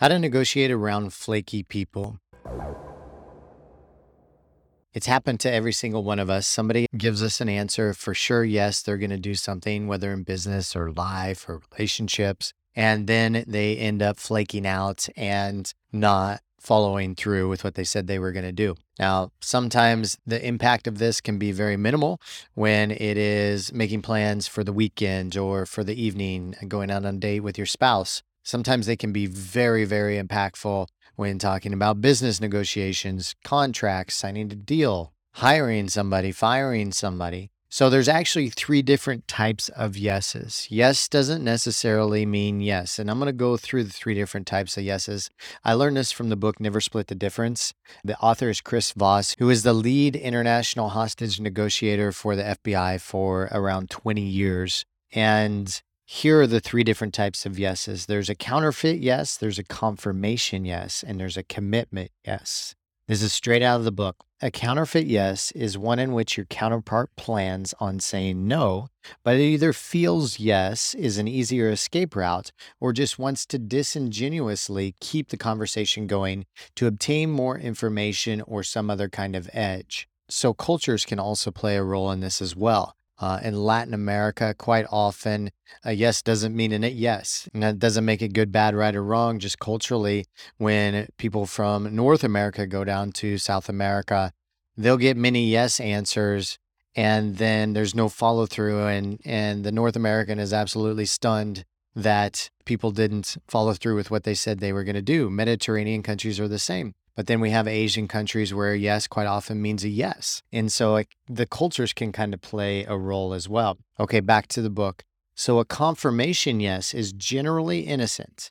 How to negotiate around flaky people. It's happened to every single one of us. Somebody gives us an answer for sure, yes, they're going to do something, whether in business or life or relationships. And then they end up flaking out and not following through with what they said they were going to do. Now, sometimes the impact of this can be very minimal when it is making plans for the weekend or for the evening, going out on a date with your spouse. Sometimes they can be very, very impactful when talking about business negotiations, contracts, signing a deal, hiring somebody, firing somebody. So there's actually three different types of yeses. Yes doesn't necessarily mean yes. And I'm going to go through the three different types of yeses. I learned this from the book Never Split the Difference. The author is Chris Voss, who is the lead international hostage negotiator for the FBI for around 20 years. And here are the three different types of yeses there's a counterfeit yes, there's a confirmation yes, and there's a commitment yes. This is straight out of the book. A counterfeit yes is one in which your counterpart plans on saying no, but it either feels yes is an easier escape route or just wants to disingenuously keep the conversation going to obtain more information or some other kind of edge. So, cultures can also play a role in this as well. Uh, in Latin America, quite often, a yes doesn't mean a yes. And that doesn't make it good, bad, right, or wrong. Just culturally, when people from North America go down to South America, they'll get many yes answers and then there's no follow through and and the North American is absolutely stunned that people didn't follow through with what they said they were going to do. Mediterranean countries are the same. But then we have Asian countries where yes quite often means a yes. And so like, the cultures can kind of play a role as well. Okay, back to the book. So a confirmation yes is generally innocent,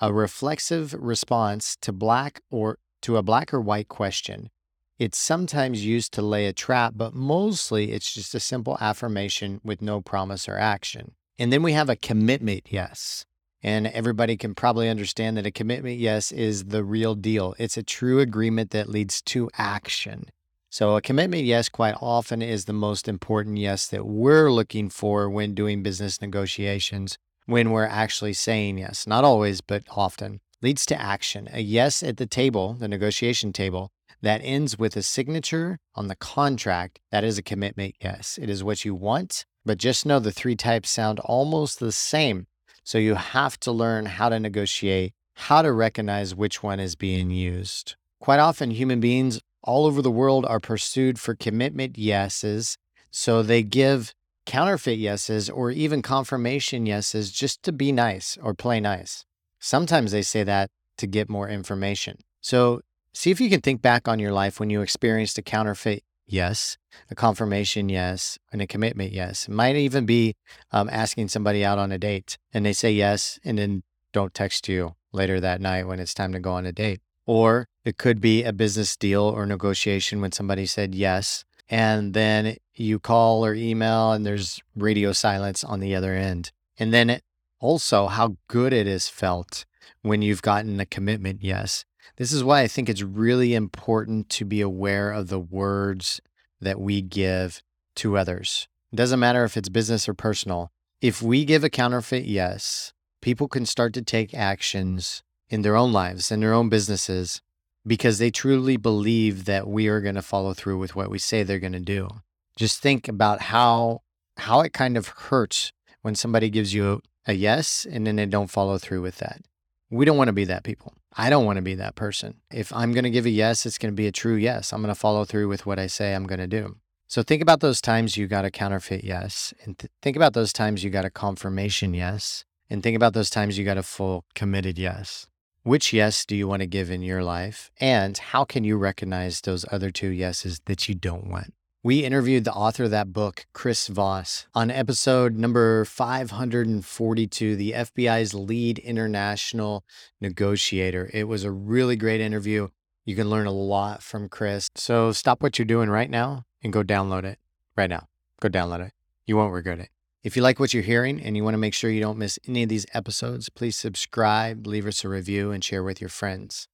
a reflexive response to black or to a black or white question. It's sometimes used to lay a trap, but mostly it's just a simple affirmation with no promise or action. And then we have a commitment yes. And everybody can probably understand that a commitment, yes, is the real deal. It's a true agreement that leads to action. So, a commitment, yes, quite often is the most important yes that we're looking for when doing business negotiations, when we're actually saying yes. Not always, but often. Leads to action. A yes at the table, the negotiation table, that ends with a signature on the contract, that is a commitment yes. It is what you want, but just know the three types sound almost the same. So you have to learn how to negotiate, how to recognize which one is being used. Quite often, human beings all over the world are pursued for commitment yeses. So they give counterfeit yeses or even confirmation yeses just to be nice or play nice. Sometimes they say that to get more information. So see if you can think back on your life when you experienced a counterfeit yes, a confirmation yes, and a commitment yes. It might even be um, asking somebody out on a date and they say yes and then don't text you later that night when it's time to go on a date. Or it could be a business deal or negotiation when somebody said yes and then you call or email and there's radio silence on the other end. And then also how good it is felt when you've gotten a commitment yes. This is why I think it's really important to be aware of the words that we give to others. It doesn't matter if it's business or personal. If we give a counterfeit yes, people can start to take actions in their own lives, in their own businesses, because they truly believe that we are going to follow through with what we say they're going to do. Just think about how how it kind of hurts when somebody gives you a, a yes and then they don't follow through with that. We don't want to be that people. I don't want to be that person. If I'm going to give a yes, it's going to be a true yes. I'm going to follow through with what I say I'm going to do. So think about those times you got a counterfeit yes, and th- think about those times you got a confirmation yes, and think about those times you got a full committed yes. Which yes do you want to give in your life? And how can you recognize those other two yeses that you don't want? We interviewed the author of that book, Chris Voss, on episode number 542, the FBI's lead international negotiator. It was a really great interview. You can learn a lot from Chris. So stop what you're doing right now and go download it right now. Go download it. You won't regret it. If you like what you're hearing and you want to make sure you don't miss any of these episodes, please subscribe, leave us a review, and share with your friends.